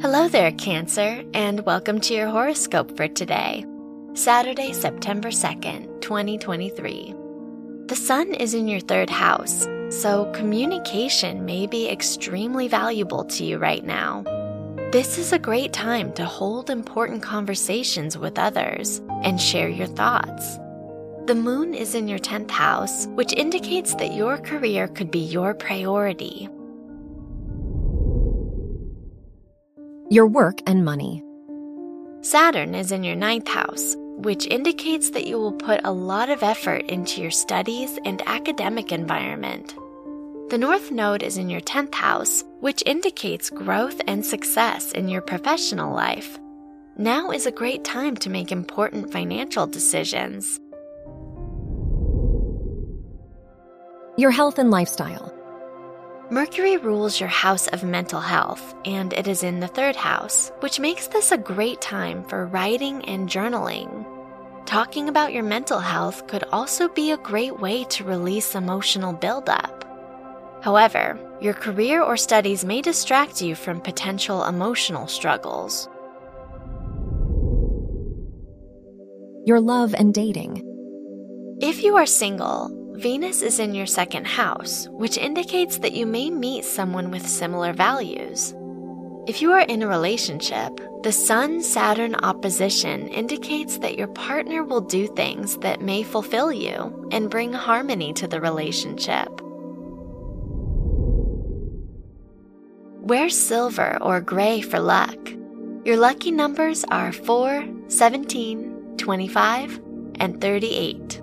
Hello there, Cancer, and welcome to your horoscope for today, Saturday, September 2nd, 2023. The sun is in your third house, so communication may be extremely valuable to you right now. This is a great time to hold important conversations with others and share your thoughts. The moon is in your 10th house, which indicates that your career could be your priority. Your work and money. Saturn is in your ninth house, which indicates that you will put a lot of effort into your studies and academic environment. The North Node is in your 10th house, which indicates growth and success in your professional life. Now is a great time to make important financial decisions. Your health and lifestyle. Mercury rules your house of mental health, and it is in the third house, which makes this a great time for writing and journaling. Talking about your mental health could also be a great way to release emotional buildup. However, your career or studies may distract you from potential emotional struggles. Your love and dating. If you are single, Venus is in your second house, which indicates that you may meet someone with similar values. If you are in a relationship, the Sun Saturn opposition indicates that your partner will do things that may fulfill you and bring harmony to the relationship. Wear silver or gray for luck. Your lucky numbers are 4, 17, 25, and 38.